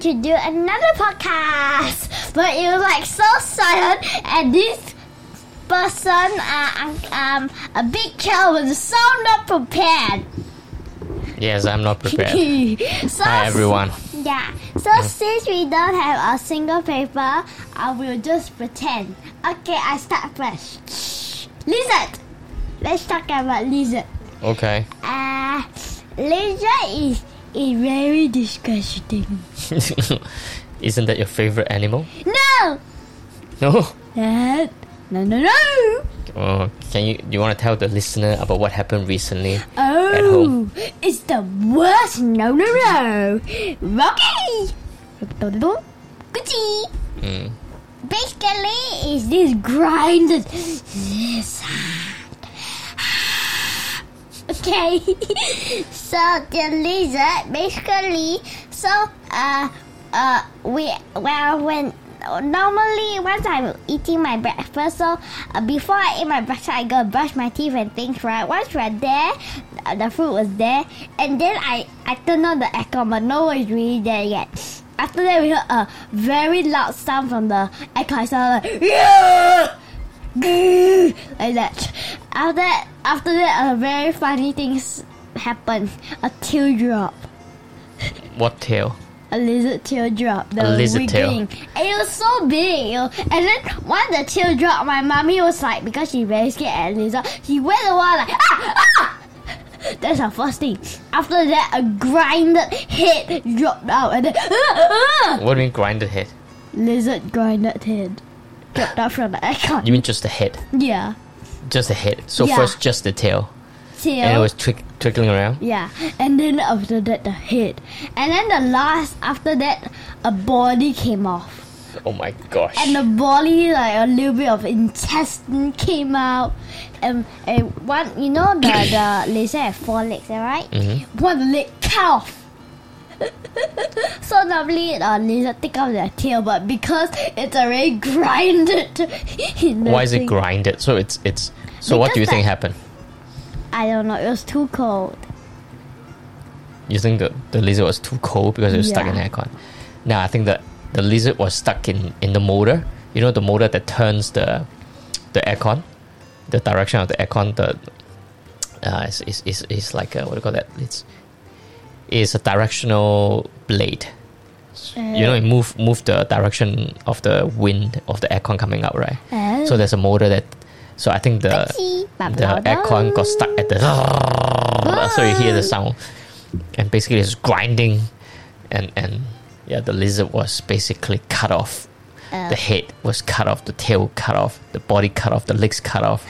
to do another podcast, but it was like so sudden, and this person, uh, um, a big child, was so not prepared. Yes, I'm not prepared. so, Hi everyone. Yeah. So since we don't have a single paper, I will just pretend. Okay, I start first. Lizard. Let's talk about lizard. Okay. Uh, lizard is is very disgusting. Isn't that your favorite animal? No, No. that no no no. Oh, can you Do you want to tell the listener about what happened recently? Oh, home. it's the worst. No no no. Rocky. Gucci. Mm. Basically, is this grinded lizard. Okay, so the lizard basically, so uh uh we well when normally once I'm eating my breakfast, so uh, before I eat my breakfast, I go brush my teeth and things. Right, once we're there, uh, the food was there, and then I I turned on the aircon, but no one is really there yet. After that, we heard a very loud sound from the aircon. So like, yeah! Like that. After that, after that, a very funny things happened. A teardrop, What tail? a lizard teardrop. The A lizard tail. And it was so big. And then when the tail teardrop, my mommy was like, because she very scared at lizard, she went over like ah ah. That's her first thing. After that, a grinded head dropped out, and then ah, ah. What do you mean grinded head? lizard grinded head dropped out from the aircon. You mean just the head? Yeah, Just the head. So Yeah. first just the tail, tail. and it was twick twiggling around. Yeah, and then after that the head, and then the last after that a body came off, Oh my gosh. and the body like a little bit of intestine came out, and, and one you know the the lizard have four legs, right? Mhm. One leg cut off. So normally a lizard take out their tail, but because it's already grinded. Why is it grinded? So it's it's. So what do you think happened? I don't know. It was too cold. You think the the lizard was too cold because it was stuck in the aircon? No, I think that the lizard was stuck in in the motor. You know the motor that turns the the aircon, the direction of the aircon. The uh, is is is is like a, what do you call that? It's is a directional blade. you know, it move move the direction of the wind of the aircon coming out, right? Oh. So there's a motor that. So I think the the aircon got stuck at the so you hear the sound. And basically it's grinding. And and yeah the lizard was basically cut off. The head was cut off. The tail cut off. The body cut off. The legs cut off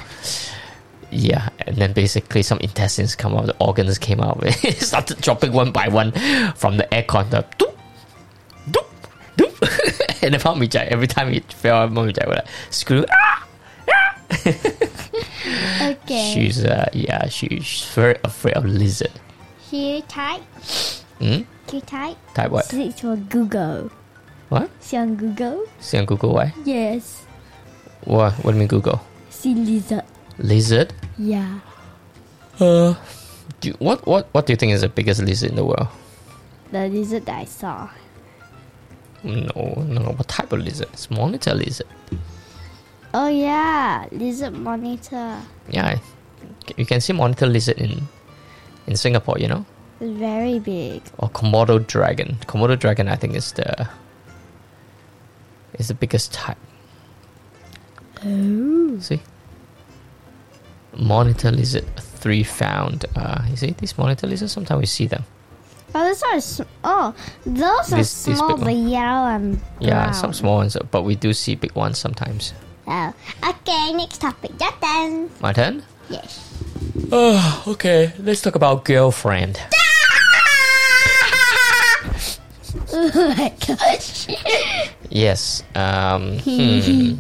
yeah and then basically some intestines come out the organs came out it started dropping one by one from the aircon the doop, doop, doop. and the mom every time it fell mom would like screw ah! Okay. She's uh yeah, she's very afraid of lizard. Here type. Hmm? Here type. Type what? Six for Google. What? See on Google? See on Google why? Yes. What what do you mean Google? See lizard. Lizard? Yeah. Uh do you, what what what do you think is the biggest lizard in the world? The lizard that I saw. No, no, no. what type of lizard? It's monitor lizard. Oh yeah, lizard monitor. Yeah. You can see monitor lizard in in Singapore, you know? It's very big. Or Komodo dragon. Komodo dragon I think is the is the biggest type. Oh. See? Monitor lizard three found. Uh, you see these monitor lizards? Sometimes we see them. Oh, this are sm- Oh, those are This- this small, the yellow and Yeah, some small ones, but we do see big ones sometimes. Oh. Okay, next topic. Your turn. My turn. Yes. Oh, okay. Let's talk about girlfriend. oh my gosh. Yes. Um. hmm.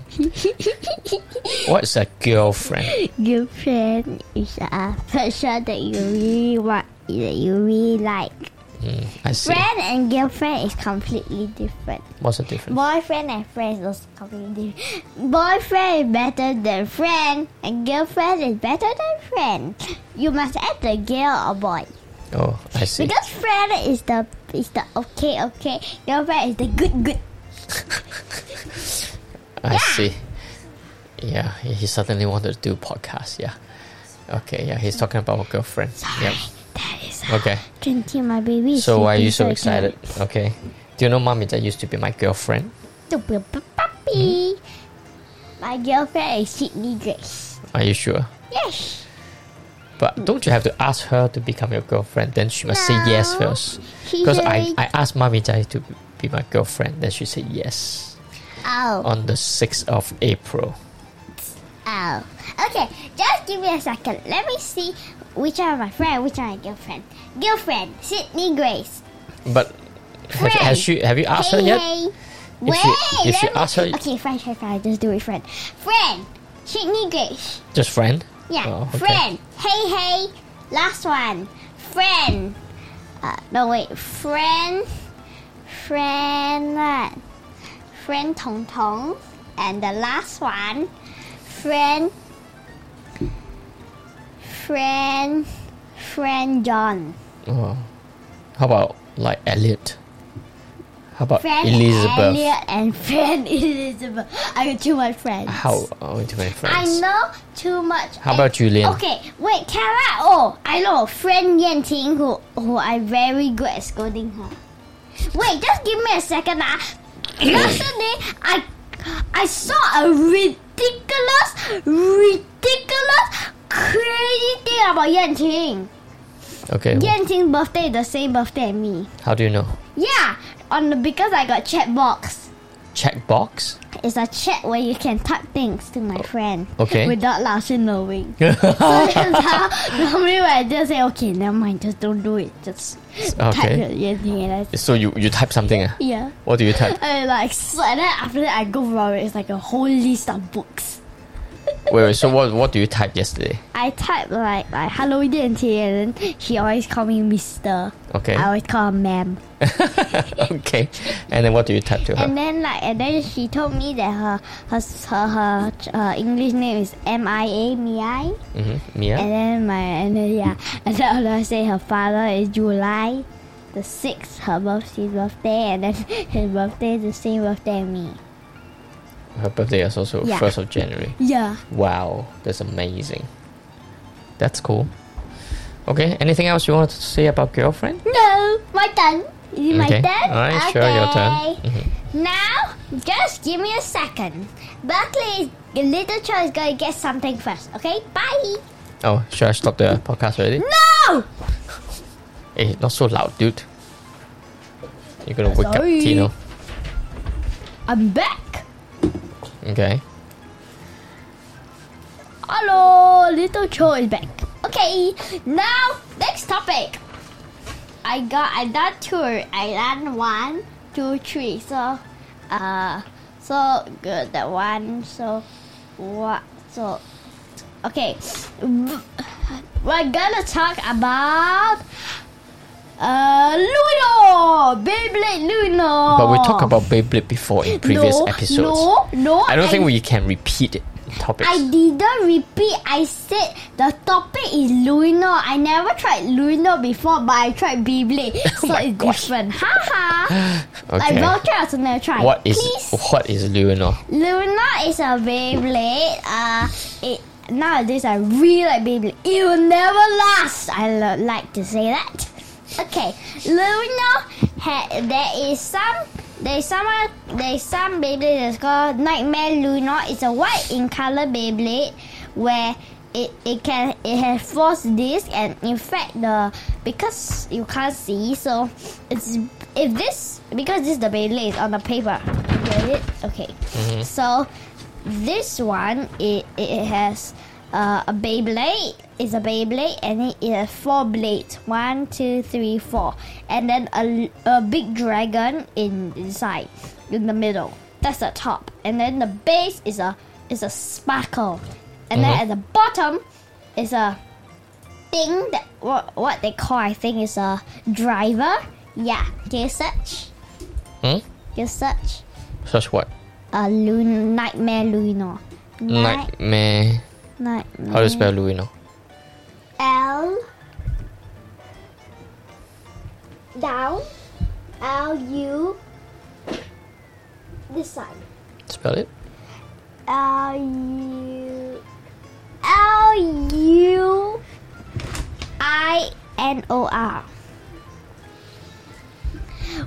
What's a girlfriend? Girlfriend is a person that you really want, that you really like. Hmm, I see. Friend and girlfriend is completely different. What's the difference? Boyfriend and friend is completely different. Boyfriend is better than friend, and girlfriend is better than friend. You must add the girl or boy. Oh, I see. Because friend is the is the okay okay. Girlfriend is the good good. I see. Yeah, he suddenly wanted to do podcast. Yeah. Okay. Yeah, he's talking about a girlfriend. Yep. That is Okay. Gentle, my baby. So why are you so excited? Okay. Do you know mommy that used to be my girlfriend? so good. The puppy. My girlfriend is Sydney Grace. Are you sure? Yes. But don't you have to ask her to become your girlfriend? Then she must say yes first. Because I, I asked Mommy Jai to be my girlfriend. Then she said yes Oh. on the 6th of April. Oh. Okay, just give me a second. Let me see which are my friend, which are my girlfriend. Girlfriend, Sydney Grace. But have, has she, have you asked hey, her yet? hey. If Wait, you- if you ask her- Okay, friend, friend, friend. Just do it, friend. Friend, Sydney Grace. Just friend? Yeah, Oh, okay. friend. Hey, hey. Last one. Friend. Uh, no, wait. Friend. Friend. Friend Tong Tong. And the last one. Friend. Friend. Friend John. Oh. How about like Elliot? How about Friend Elizabeth? Elliot and friend Elizabeth. I got too much friends. How? Oh, too many friends? I know too much. How about Julian? Okay, wait, I? Oh, I know. Friend Yan Ting, who who I'm very good at scolding her. Wait, just give me a second. Ah, yesterday I I saw a ridiculous, ridiculous, crazy thing about Yan Ting. Okay. Yan Ting's birthday is the same birthday as me. How do you know? Yeah, on the because I got chat box. Checkbox? It's a chat where you can type things to my friend. okay. Without 老师 knowing. so that's how normally I just say, okay, never mind, just don't do it. Just type Okay. yeah, that's- So you, you type something? ah? yeah. What do you type? And like, so, and then after that I go for it. It's like a whole list of books. Wait, wait, so what, what do you type yesterday? I type like like hello Yan and then she always call me Mister. Okay. I always call her Ma'am. okay. And then what do you type to her? And then like and then she told me that her her her, her, her English name is M I A Mia. mm-hmm. Mia? And then my and then yeah, and then I say her father is July the sixth, her birthday, his birthday, and then his birthday is the same birthday as me. Her birthday is also Yeah. 1st of January. Yeah. Wow, that's amazing. That's cool. Okay, anything else you wanted to say about girlfriend? No, my turn. Is it my Okay. turn? Alright, sure, your turn. Okay. Mhm. Now, just give me a second. Berkeley, little child is gonna get something first. Okay, bye. Oh, should I stop the podcast already? No. Hey, not so loud, dude. You're gonna wake Sorry. up Tino. I'm back. Okay. Hello, little Cho is back. Okay, now next topic. I got I done two. I done one, two, three. So, uh, so good that one. So, what? So, okay, we're gonna talk about uh Beyblade Luno. But we talked about Beyblade before in previous no, episodes. No, no, I don't think we can repeat it topics. I didn't repeat. I said the topic is Luno. I never tried Luno before, but I tried Beyblade, so Oh my it's gosh. different. Haha. Like okay. Vulture also never tried. What is Please. what is Luno? Luna is a Beyblade. Uh, it nowadays I really like Beyblade. It will never last. I lo- like to say that. Okay, Luna. Ha- there is some. There is some. There is some Beyblade that's called Nightmare Luna. It's a white in color Beyblade where. It, it can it has four discs and in fact the because you can't see so it's if this because this is the Beyblade is on the paper get it okay mm-hmm. so this one it, it has uh, a Beyblade is a Beyblade and it is four blades one two three four and then a, a big dragon in inside in the middle that's the top and then the base is a is a sparkle and then Mhm. at the bottom is a thing that what, what they call I think is a driver yeah can you search Hmm? can you search Such what? uh, Lun- Nightmare Luino. Night- Nightmare. Nightmare. How do you spell Luino? L down. L U. This side. Spell it. L U. L U. I N O R.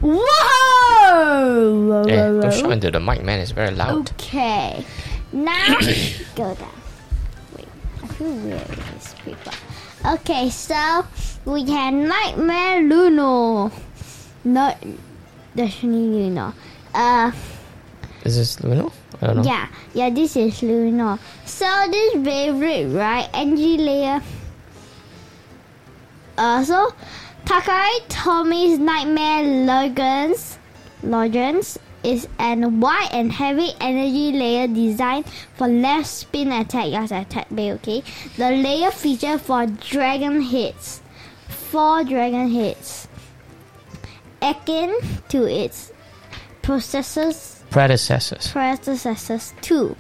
Whoa! Eh, don't shout into the mic, man. It's very loud. Okay. Now go down. Wait, I feel weird with this paper. Okay, so we have Nightmare Luno. No, definitely Luno. Uh, Is this Luno? I don't know. yeah, yeah, this is Luno. So this favorite, right? Angelia. layer. Uh, so Takara Tomy's Nightmare Logans. Legends is an wide and heavy energy layer designed for left spin attack as attack bay, okay? The layer feature for dragon hits. Four dragon hits. Akin to its processors Predecessors. predecessors too.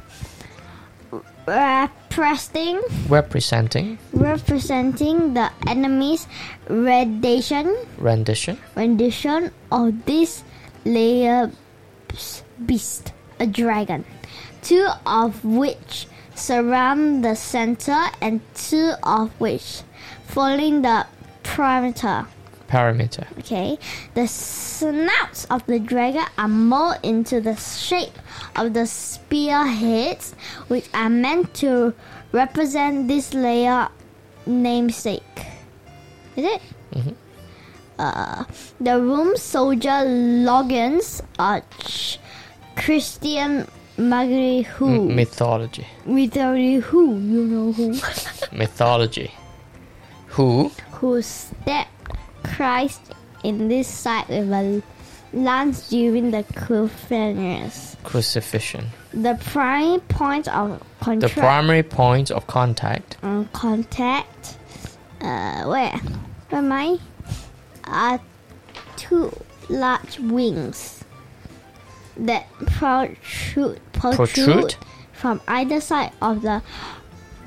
Representing Representing representing the enemy's rendition rendition. rendition of this layer beast, a dragon, two of which surround the center and two of which following the perimeter. Parameter. Okay, the snouts of the dragon are molded into the shape of the spearheads, which are meant to represent this layer namesake. Is it? Mm-hmm. Uh, the room soldier logins are ch- Christian Magri who M- mythology. Mythology who you know who Mythology. Who? who stabbed Christ in this side with a lance during the crucifixion. Crucifixion. The primary point of contact The primary point of contact. um, contact uh, where where am I? Are two large wings that protrude, protrude, Protrude? from either side of the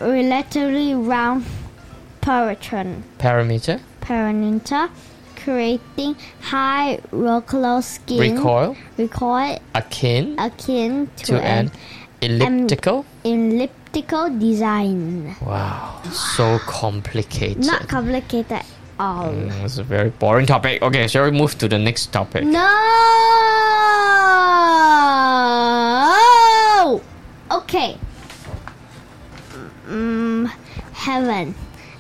relatively round. Parameter. perimeter, creating high recoil skin Recoil. recoil Akin akin to, to an elliptical. elliptical design. Wow. So complicated. Not complicated all. Mm, It's a very boring topic. Okay, shall we move to the next topic? No. Okay. Mm, heaven.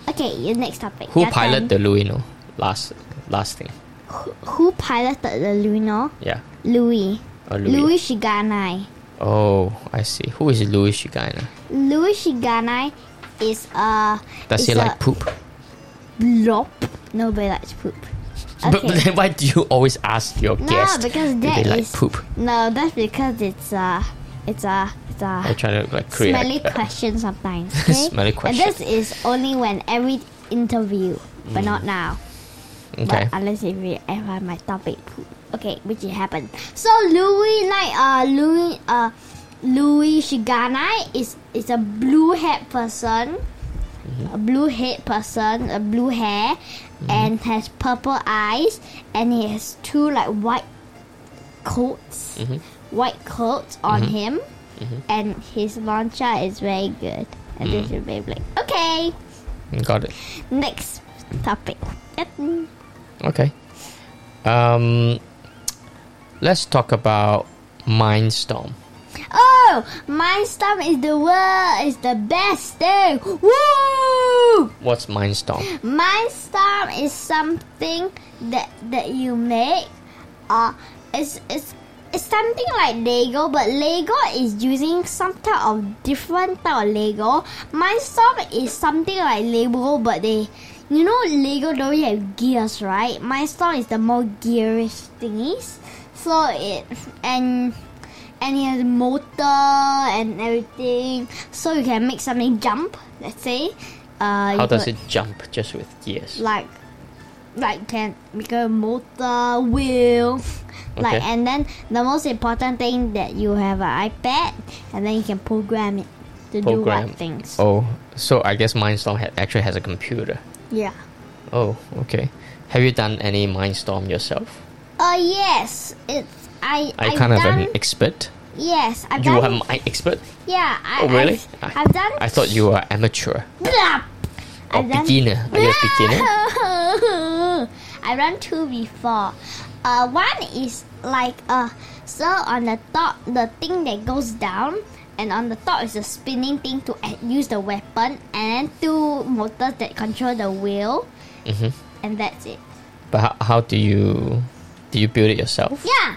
Okay, your next topic. Who Your piloted the Luino? Last last thing. Who who piloted the Luno? Yeah. Louis. Oh, Louis. Louis Shiganai. Oh, I see. Who is Louis Shigana? Louis Shiganai is a Does is he a like poop? blob. Nobody likes poop. But, Okay. then why do you always ask your no, guests because if that they like is- poop? No, that's because it's a it's a it's a I try to like create smelly a- question sometimes. Okay? Smelly And this is only when every interview, but not now. Mm. Okay. But unless if we ever my topic poop. Okay, which it happened. So Louis like uh Louis uh Louis Shiganai is is a blue haired person. Mm-hmm. A blue head person, a blue hair, and has purple eyes, and he has two like white coats, Mhm. white coats on Mm-hmm. him, and his launcher is very good. And this Mm. is very like okay. Got it. Next topic. Okay. Um, let's talk about Mindstorm. Oh, Mindstorm is the world is the best thing. Woo! What's Mindstorm? Mindstorm is something that that you make. Uh, it's it's it's something like Lego, but Lego is using some type of different type of Lego. Mindstorm is something like Lego, but they, you know, Lego don't have gears, right? Mindstorm is the more gearish thingies. So it and and it has a motor and everything, so you can make something jump. Let's say. Uh, How does could- it jump just with gears? like like can make a motor wheel like Okay. and then the most important thing that you have an ipad and then you can program it to do Program. what things Oh, so I guess Mindstorm ha- actually has a computer. yeah Oh, okay. Have you done any mindstorm yourself? Uh, yes. It's I. I've kind of done, an expert? Yes, I've You done. are an expert? yeah. I, Oh, really? I've, I've done. I thought you were amateur Blah. or I've done- beginner. Are you a beginner? I run two before. Uh, one is like a so on the top, the thing that goes down, and on the top is a spinning thing to use the weapon, and then two motors that control the wheel, hmm and that's it. But how, how do you do you build it yourself? Yeah.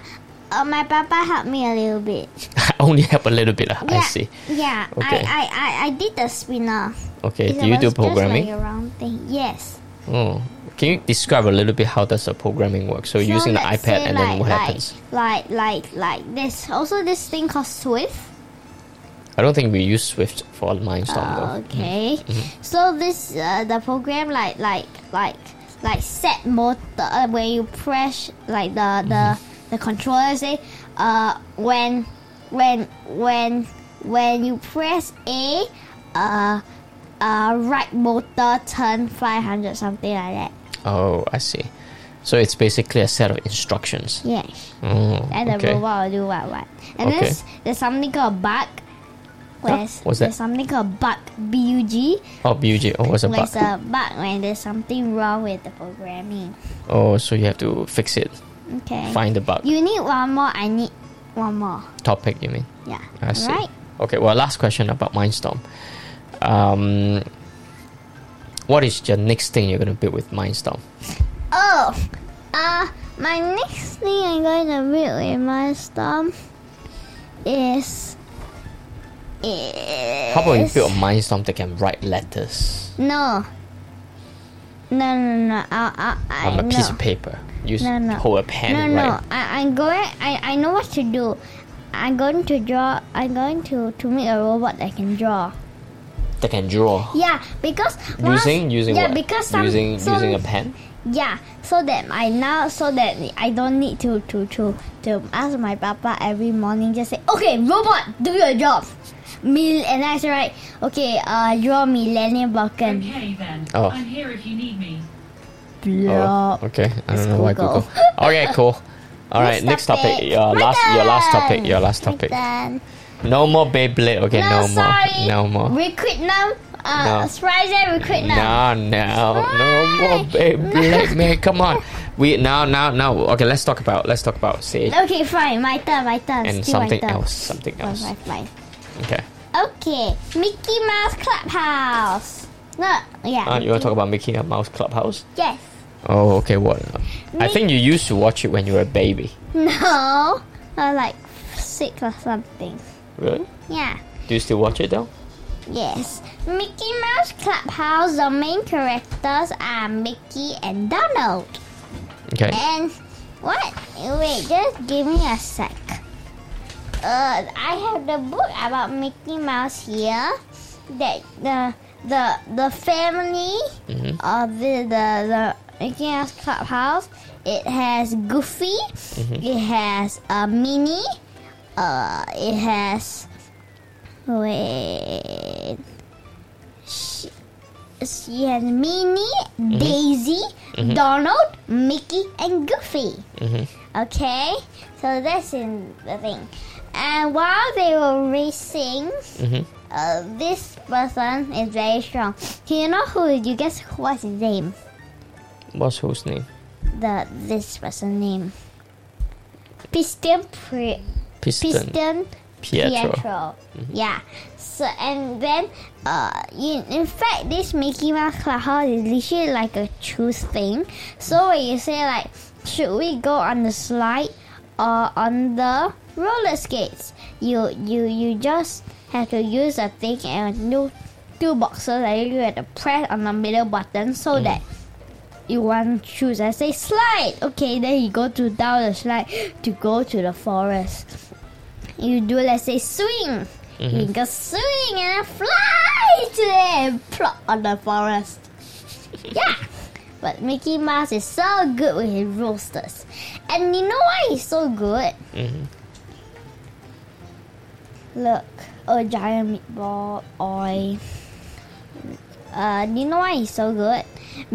Uh, my papa helped me a little bit. I only help a little bit. ah, Yeah, I see. Yeah, Okay. I, I, I, I did the spinner. Okay. It Do you do programming? Just like a round thing. Yes. Oh. Can you describe a little bit how does the programming work? So, using the iPad and then what like, happens? Like like like this. Also, this thing called Swift. I don't think we use Swift for Mindstorm Uh, though. okay. So this uh, the program like like like like set motor uh, where you press like the the the controller say uh when when when when you press A uh uh right motor turn 500 something like that. Oh, I see. So it's basically a set of instructions. Yes. Oh, And the okay. robot will do what what. And Okay. there's there's something called bug. Where's, What's that? There's something called bug B U G. Oh, BUG. Oh, what's a bug? There's a bug when there's something wrong with the programming. Oh, so you have to fix it. Okay. Find the bug. You need one more. I need one more. Topic, you mean? Yeah. I see. Right. Okay, well, last question about Mindstorm. Um, what is your next thing you're going to build with Mindstorm? Oh, uh, my next thing I'm going to build with my storm is is How about you build a Mindstorm that can write letters no. No, no, no. I, I, I, on a no. piece of paper? Use No, no. hold a pen No, and no. write. I, I'm going. I, I know what to do. I'm going to draw. I'm going to to make a robot that can draw. That can draw. Yeah, because once- Using using yeah what? because some, using some, using a pen. yeah so that I now so that I don't need to to to to ask my papa every morning just say okay robot do your job. Mil and I say right okay uh draw Millennium Falcon. Okay then. Oh. I'm here if you need me. Oh, okay. I don't know why Google. Google. Okay, cool. All right, next topic. Your My last, your last topic. Your last topic. No more Beyblade. Okay, No, no, sorry. more. No more. We quit now. Uh, No. Surprise! We quit now. No, no, no more Why? Beyblade, man. Come on. We now, now, now. Okay, let's talk about let's talk about say Okay, fine. My turn. My turn. and Still something else. Something Fine, else. fine, fine. Okay. Okay, Mickey Mouse Clubhouse. No, yeah. Uh, you want to talk about Mickey Mouse Clubhouse? Yes. Oh, okay. What? I think you used to watch it when you were a baby. No. I was like six or something. Really? Yeah. Do you still watch it though? Yes. Mickey Mouse Clubhouse. The main characters are Mickey and Donald. Okay. And what? Wait, just give me a sec. Uh, I have the book about Mickey Mouse here. That the the the family Mhm. of the the, the Mouse Clubhouse. It has Goofy. It has uh, Minnie. Uh, it has wait. She, she has Minnie, Daisy, Donald, Mickey, and Goofy. Mhm. Okay, so that's in the thing. And while they were racing, Mhm. uh, this person is very strong. Do you know who? You guess what's his name? What's whose name? The this person name. Piston Pri- Piston. Piston Pietro. Pietro. Yeah. So and then uh you, in fact this Mickey Mouse Clubhouse is literally like a choose thing. So when you say like should we go on the slide or on the roller skates? You you you just have to use a thing and do two boxes that you have to press on the middle button so that you want to choose. I say slide. Okay, then you go to down the slide to go to the forest. You do let's say swing. You go swing and then fly to there and plop on the forest. yeah. But Mickey Mouse is so good with his roadsters. And you know why he's so good? Mhm. Look, a giant meatball, oil. Uh, you know why he's so good?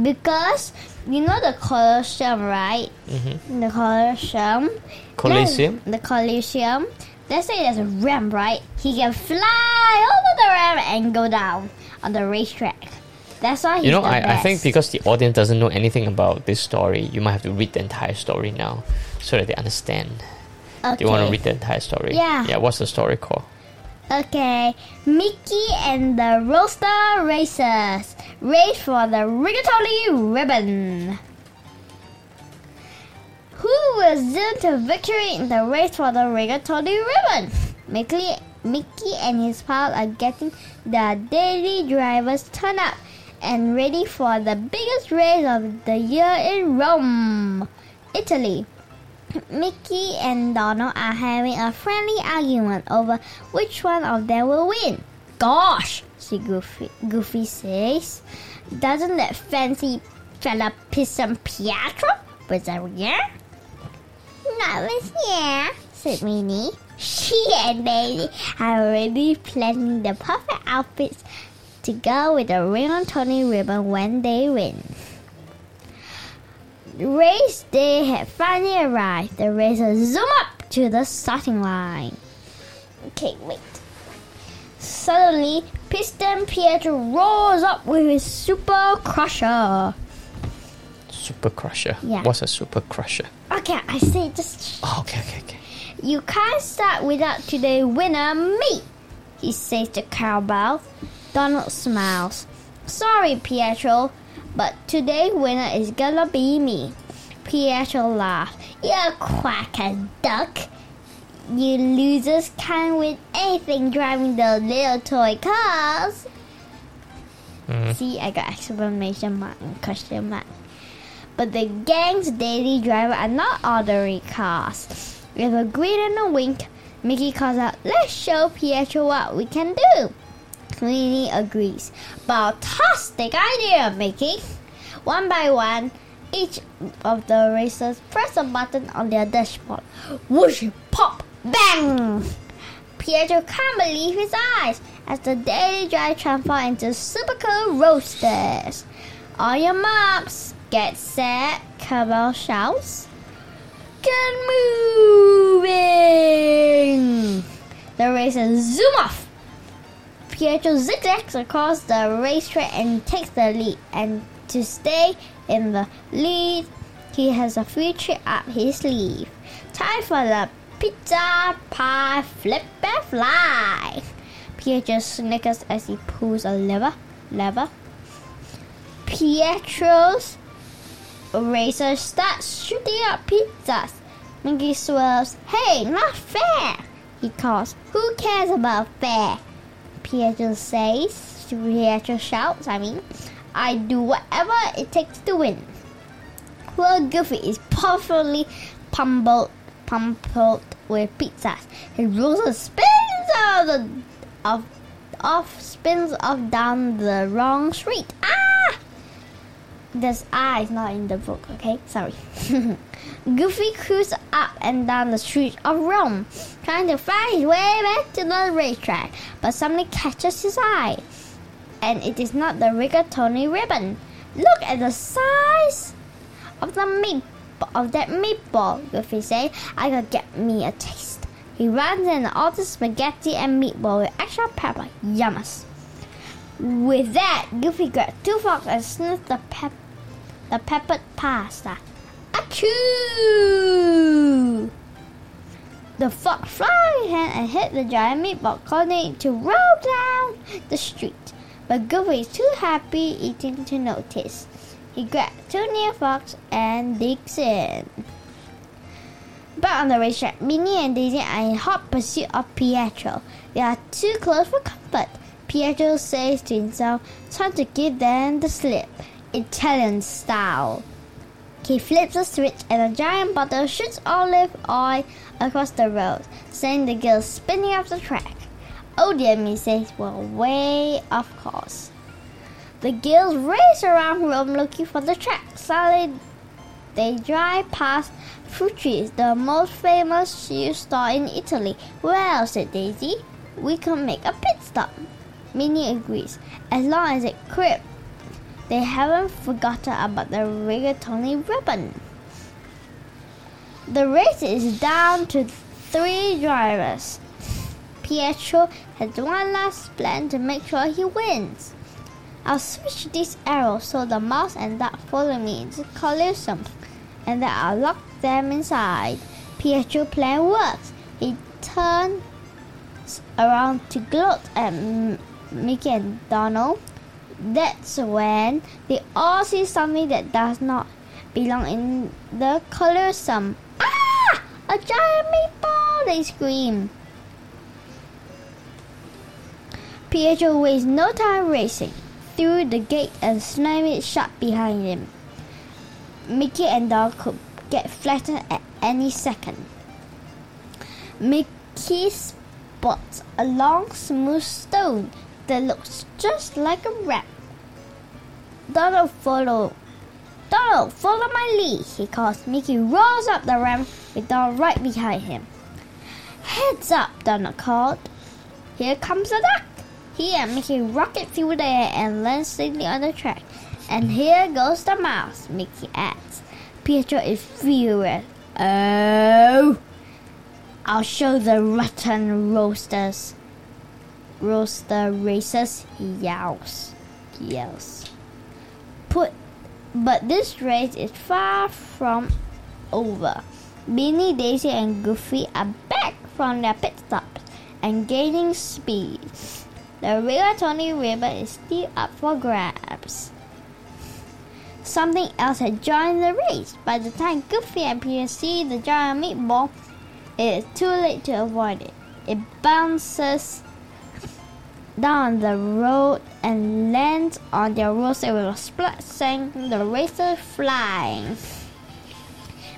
Because you know the Colosseum, right? hmm The Colosseum. Coliseum. Then The Colosseum. Let's say there's a ramp, right? He can fly over the ramp and go down on the racetrack. That's why he's You know, I, I think because the audience doesn't know anything about this story, you might have to read the entire story now so that they understand. okay. Do you want to read the entire story? Yeah. Yeah, what's the story called? Okay, Mickey and the Roadster Racers race for the Rigatoni ribbon. Who will zoom to victory in the race for the Rigatoni ribbon? Mickey, Mickey and his pal are getting the daily drivers turned up and ready for the biggest race of the year in Rome, Italy. Mickey and Donald are having a friendly argument over which one of them will win. Gosh, see Goofy, Goofy says. Doesn't that fancy fella piss Piston Pietro was here? Not with here, said Minnie. She and Daisy are already planning the perfect outfits to go with the rigatoni ribbon when they win. Race day had finally arrived. The racers zoom up to the starting line. Okay, wait. Suddenly, Piston Pietro rolls up with his super crusher. Super Crusher. Yeah. What's a Super Crusher? Okay, I say just Oh, okay, okay, okay. you can't start without today's winner, me. He says to Cowbell. Donald smiles. Sorry, Pietro, but today winner is gonna be me. Pietro laughs. You're quacker duck. You losers can't win anything driving the little toy cars. Mhm. See, I got exclamation mark and question mark. But the gang's daily driver are not ordinary cars. With a grin and a wink, Mickey calls out, Let's show Pietro what we can do. Queenie agrees. Fantastic idea, Mickey. One by one, each of the racers press a button on their dashboard. Whoosh, pop, bang! Pietro can't believe his eyes as the daily drive transforms into super cool roadsters. On your marks, get set, Cabell shouts. Get moving! The racers zoom off. Pietro zigzags across the racetrack and takes the lead. And to stay in the lead, he has a future up his sleeve. Time for the pizza pie flip and fly. Pietro snickers as he pulls a lever. Lever. Pietro's racer starts shooting out pizzas. Mickey swirls. Hey, not fair! He calls. Who cares about fair? Pietro says. Pietro shouts, I mean. I do whatever it takes to win. Well, Goofy is perfectly pummeled, pummeled with pizzas. His ruler spins out of the of off spins off down the wrong street. Ah! This I is not in the book, okay? Sorry. Goofy cruises up and down the streets of Rome, trying to find his way back to the racetrack, but something catches his eye. And it is not the rigatoni ribbon. Look at the size of the meat of that meatball, Goofy says. I gotta get me a taste. He runs in all the spaghetti and meatball with extra pepper. Yummus. With that, Goofy grabs two forks and sniffs the pep the peppered pasta. Achoo! The fox flies hand and hit the giant meatball, causing it to roll down the street. But Goofy is too happy eating to notice. He grabs two near fox and digs in. Back on the racetrack, Minnie and Daisy are in hot pursuit of Pietro. They are too close for comfort. Pietro says to himself, time to give them the slip, Italian style. He flips a switch and a giant bottle shoots olive oil across the road, sending the girls spinning off the track. Oh dear, me says, well, way off course. The girls race around Rome looking for the track. Suddenly, they drive past Fucci's, the most famous shoe store in Italy. Well, said Daisy, we can make a pit stop. Minnie agrees. As long as it crib, they haven't forgotten about the rigatoni ribbon. The race is down to three drivers. Pietro has one last plan to make sure he wins. I'll switch these arrows so the mouse and duck follow me into Colosseum, and then I'll lock them inside. Pietro plan works. He turns around to gloat at Mickey and Donald. That's when they all see something that does not belong in the Colosseum. Ah! A giant meatball! They scream. Pietro wastes no time racing through the gate and slam it shut behind him. Mickey and Donald could get flattened at any second. Mickey spots a long, smooth stone that looks just like a rat. Donald follow. Donald, follow my lead, he calls. Mickey rolls up the ramp with Donald right behind him. Heads up, Donald called. Here comes the duck. He and Mickey rocket through the air and land safely on the track. And here goes the mouse, Mickey adds. Pietro is furious. Oh! I'll show the rotten roadsters. Roaster races, yells. Yells. Put, but this race is far from over. Beanie, Daisy, and Goofy are back from their pit stops and gaining speed. The rigatoni ribbon is still up for grabs. Something else had joined the race. By the time Goofy and Peter see the giant meatball, it is too late to avoid it. It bounces down the road and lands on their splash, sending the racer flying.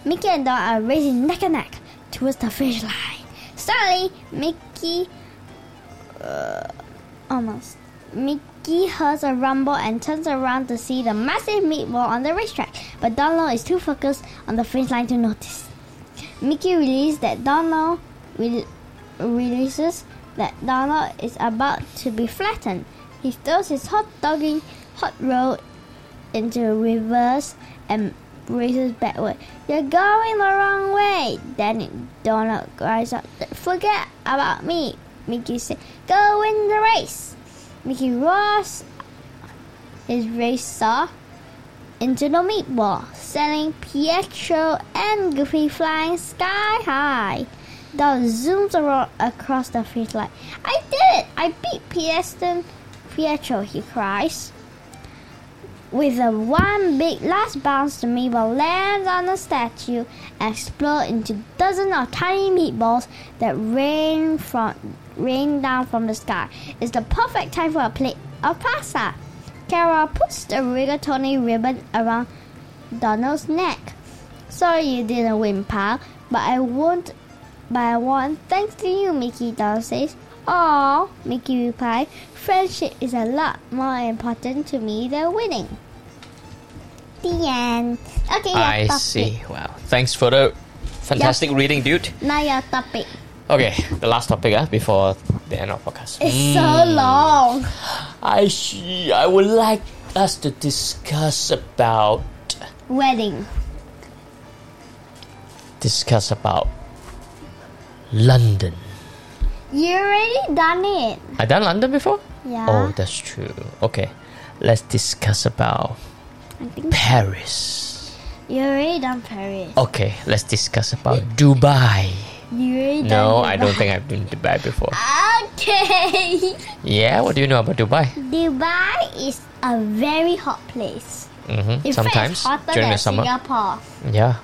Mickey and Don are racing neck and neck towards the finish line. Suddenly, Mickey uh, almost. Mickey hears a rumble and turns around to see the massive meatball on the racetrack, but Donald is too focused on the finish line to notice. Mickey releases that Donald re- releases that Donald is about to be flattened. He throws his hot doggy hot rod into reverse and races backward. You're going the wrong way. Then Donald cries out, Forget about me. Mickey said, Go win the race. Mickey rolls his race saw into the meatball, sending Pietro and Goofy flying sky high. Don zooms around across the finish line. I did it! I beat Pietro, Pietro, he cries. With a one big last bounce, the meatball lands on the statue and explodes into dozens of tiny meatballs that rain from rain down from the sky. It's the perfect time for a plate of pasta. Carol puts the rigatoni ribbon around Donald's neck. Sorry you didn't win, pal, but I won't. But I won thanks to you, Mickey. Donald says. Aw, Mickey replied. Friendship is a lot more important to me than winning. The end. Okay, I topic. see. Wow. Thanks for the fantastic reading, dude. Now your topic. Okay, the last topic uh, before the end of podcast. It's so long. I see. I would like us to discuss about Wedding. discuss about London. You already done it. I done London before? Yeah. Oh, that's true. Okay, let's discuss about Paris. you already done Paris. Okay, let's discuss about Dubai. You already done No, I don't think I've been to Dubai before. Okay. Yeah, what do you know about Dubai? Dubai is a very hot place. hmm In Sometimes fact, hotter during than the summer. Singapore. Yeah,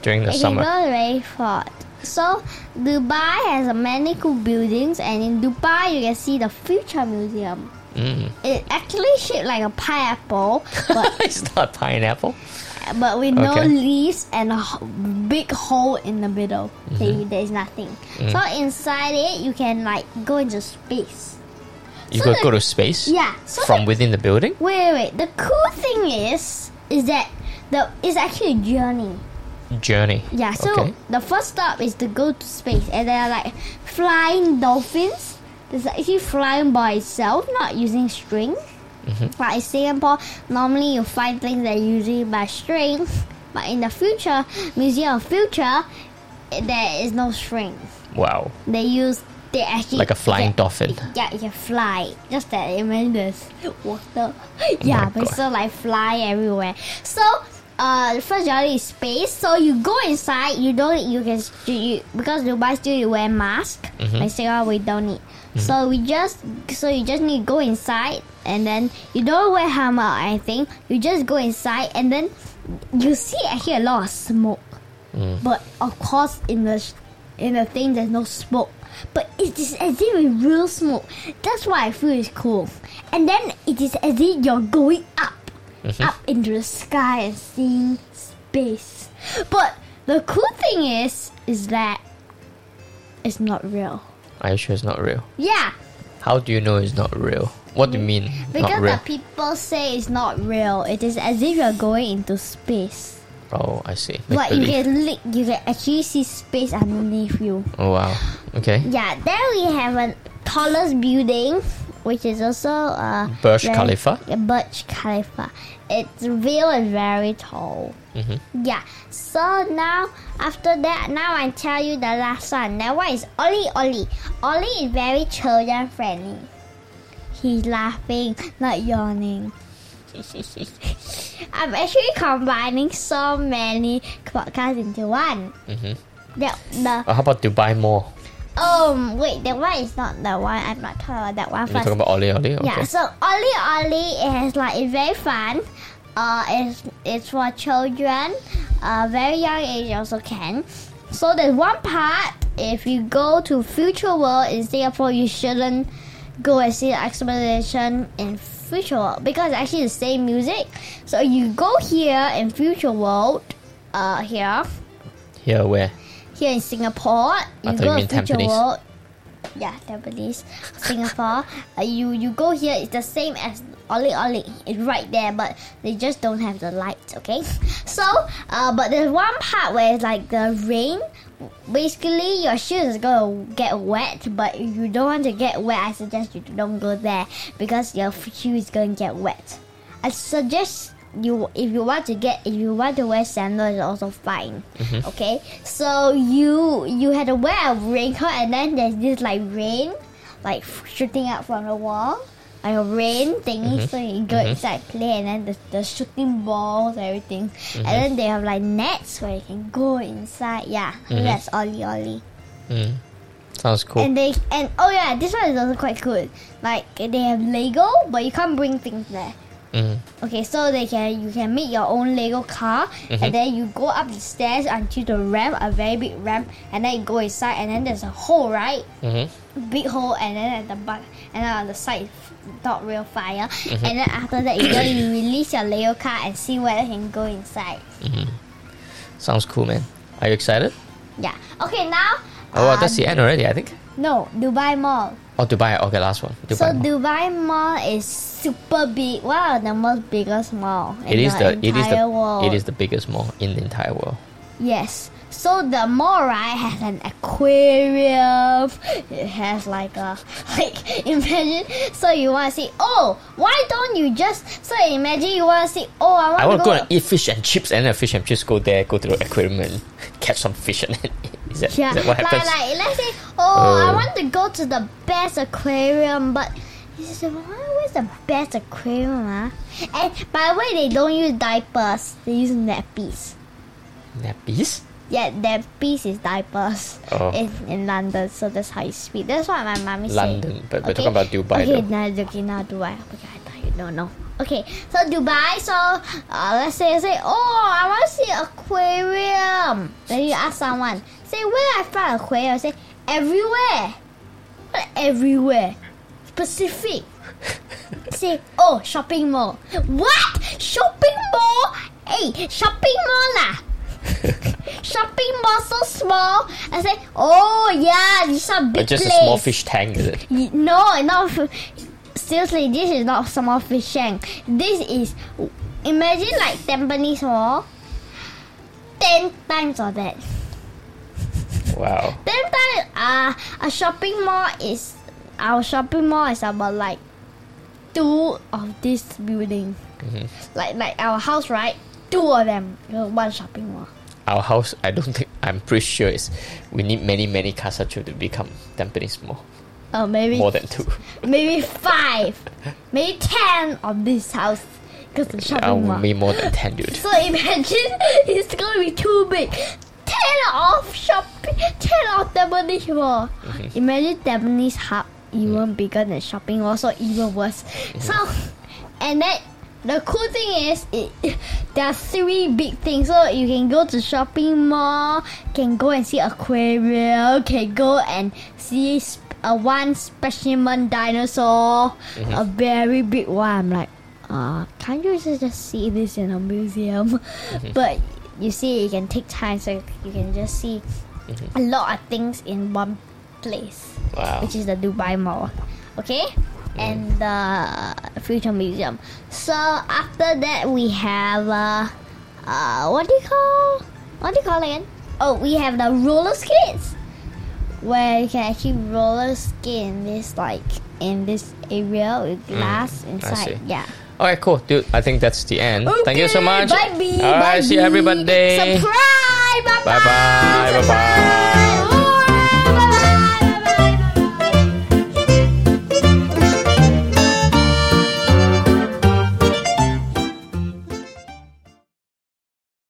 during the It can summer. go very hot. So Dubai has many cool buildings, and in Dubai you can see the Future Museum. Mm. It actually shaped like a pineapple, but it's not pineapple. but with no leaves and a big hole in the middle. Mm-hmm. There- There's nothing. Mm. So inside it, you can like go into space. You So could the- go to space Yeah. So from the, within the building. wait, wait, wait. The cool thing is, is that the it's actually a journey. Journey. Yeah. So Okay. the first stop is to go to space, and there are like flying dolphins it's actually flying by itself, not using string. Mm-hmm. Like in Singapore, normally you find things that are usually by string, but in the future, Museum of Future, there is no string. Wow. They use they actually Like a flying they- dolphin. Yeah, you fly. Just that imagine there's water. Oh yeah, my but God. still like fly everywhere. So uh, the first jolly is space. So you go inside. You don't. You can you, because Dubai still you wear mask. Mm-hmm. Like Singapore, we don't need. So we just so you just need to go inside and then you don't wear helmet or anything. You just go inside and then you see actually a lot of smoke. Mm. But of course, in the in the thing, there's no smoke. But it is as if it's real smoke. That's why I feel it's cool. And then it is as if you're going up, Mm-hmm. up into the sky and seeing space. But the cool thing is, is that it's not real. Are you sure it's not real? Yeah, How do you know it's not real? What do you mean because the people say it's not real. It is as if you're going into space. Oh, I see. Make Like you believe. can li- you can actually see space underneath you. Oh wow. Okay. Yeah, there we have a tallest building, which is also uh, Burj very- Khalifa? Burj Khalifa. Its view is very tall. Mhm. Yeah. So now, after that, now I tell you the last one. That one is Oli Oli. Oli is very children friendly. He's laughing, not yawning. I'm actually combining so many podcasts into one. Mhm. The, the Uh, how about Dubai Mall? Um, wait, that one is not the one. I'm not talking about that one You're first. talking about Oli Oli? Okay. Yeah, so Oli Oli is like it's very fun. Uh, it's it's for children. Uh, very young age also can. So there's one part. If you go to Future World in Singapore, you shouldn't go and see the expedition in Future World because it's actually the same music. So you go here in Future World. Uh, here Here where? Here in Singapore, you go you to Future. World. Yeah, Tampines, Singapore. uh, you you go here. It's the same as Oli Oli. It's right there, but they just don't have the lights. Okay, so uh, but there's one part where it's like the rain. Basically, your shoes is gonna get wet, but if you don't want to get wet, I suggest you don't go there because your shoes is gonna get wet. I suggest you if you want to get if you want to wear sandals, it's also fine. Mm-hmm. Okay, so you you had to wear a raincoat, and then there's this like rain, like shooting out from the wall, like a rain thingy. Mm-hmm. So you go mm-hmm. inside play, and then the, the shooting balls, everything, and then they have like nets where you can go inside. Yeah, that's Oli Oli. Mm. Sounds cool. And they and oh yeah, this one is also quite good. Like they have Lego, but you can't bring things there. Mhm. Okay, so they can you can make your own Lego car, and then you go up the stairs until the ramp, a very big ramp, and then you go inside, and then there's a hole, right? Mhm. Big hole, and then at the back, and then on the side, not real fire, and then after that, you go you release your Lego car and see whether you can go inside. Sounds cool, man. Are you excited? Yeah. Okay, now. Oh, well, that's the end already, I think. No, Dubai Mall. Oh, Dubai. Okay, last one. Dubai. So Mall. Dubai Mall is super big. Of the most biggest mall in it is the the it is the world. it is the biggest mall in the entire world. Yes. So the mall right has an aquarium. It has like a like imagine. So you want to see? Oh, why don't you just? So imagine you want to see? Oh, I want I want to to go. go and eat fish and chips, and then fish and chips go there, go to the aquarium and catch some fish, and then eat. Is that, yeah, is that what like, happens? like let's say, oh, I Oh. want to go to the best aquarium, but he said, "Why- where's the best aquarium? Ah? And by the way, they don't use diapers; they use nappies. Nappies? Yeah, nappies is diapers Oh. in, in London, so that's how you speak. That's what my mommy said. London, but we're talking about Dubai Okay, though. now okay, now Dubai. Okay, I thought you don't know. Okay, so Dubai. So uh, let's say I say, oh, I want to see aquarium. Then you ask someone, say where I find aquarium. Say everywhere. What everywhere? Specific. say oh shopping mall. What shopping mall? Hey, shopping mall lah. shopping mall so small. I say, oh yeah, this is a big But just place. a small fish tank, is it? No, not seriously. This is not small fish tank. This is imagine like Tampines Mall, ten times of that. Wow. Ten times. Uh, a shopping mall is our shopping mall is about like two of this building. Mhm. Like like our house, right? Two of them. One shopping mall. Our house, I don't think. I'm pretty sure is we need many many casa to become Tampines Mall. Oh, maybe More than two. maybe five, maybe ten of this house because the shopping mall. be more than ten, dude. So imagine it's gonna be too big. Ten of shopping, ten of Tampines Mall. Mm-hmm. Imagine Tampines Hub even bigger than shopping mall, so even worse. Mm-hmm. So, and then the cool thing is, it, there are three big things. So you can go to shopping mall, can go and see aquarium, can go and see a one specimen dinosaur, Mm-hmm. a very big one. I'm like, uh, can't you just just see this in a museum? Mm-hmm. But you see, it can take time, so you can just see Mm-hmm. a lot of things in one place, Wow. which is the Dubai Mall. Okay, and the Future Museum. So after that, we have uh, uh, what do you call? What do you call it again? Oh, we have the roller skates, where you can actually roller skate in this like in this area with mm, glass I inside. Yeah. Alright, cool, dude. I think that's the end. Thank you so much. Bye, bye. Alright, see everybody. Subscribe. Bye Bye bye. Bye bye.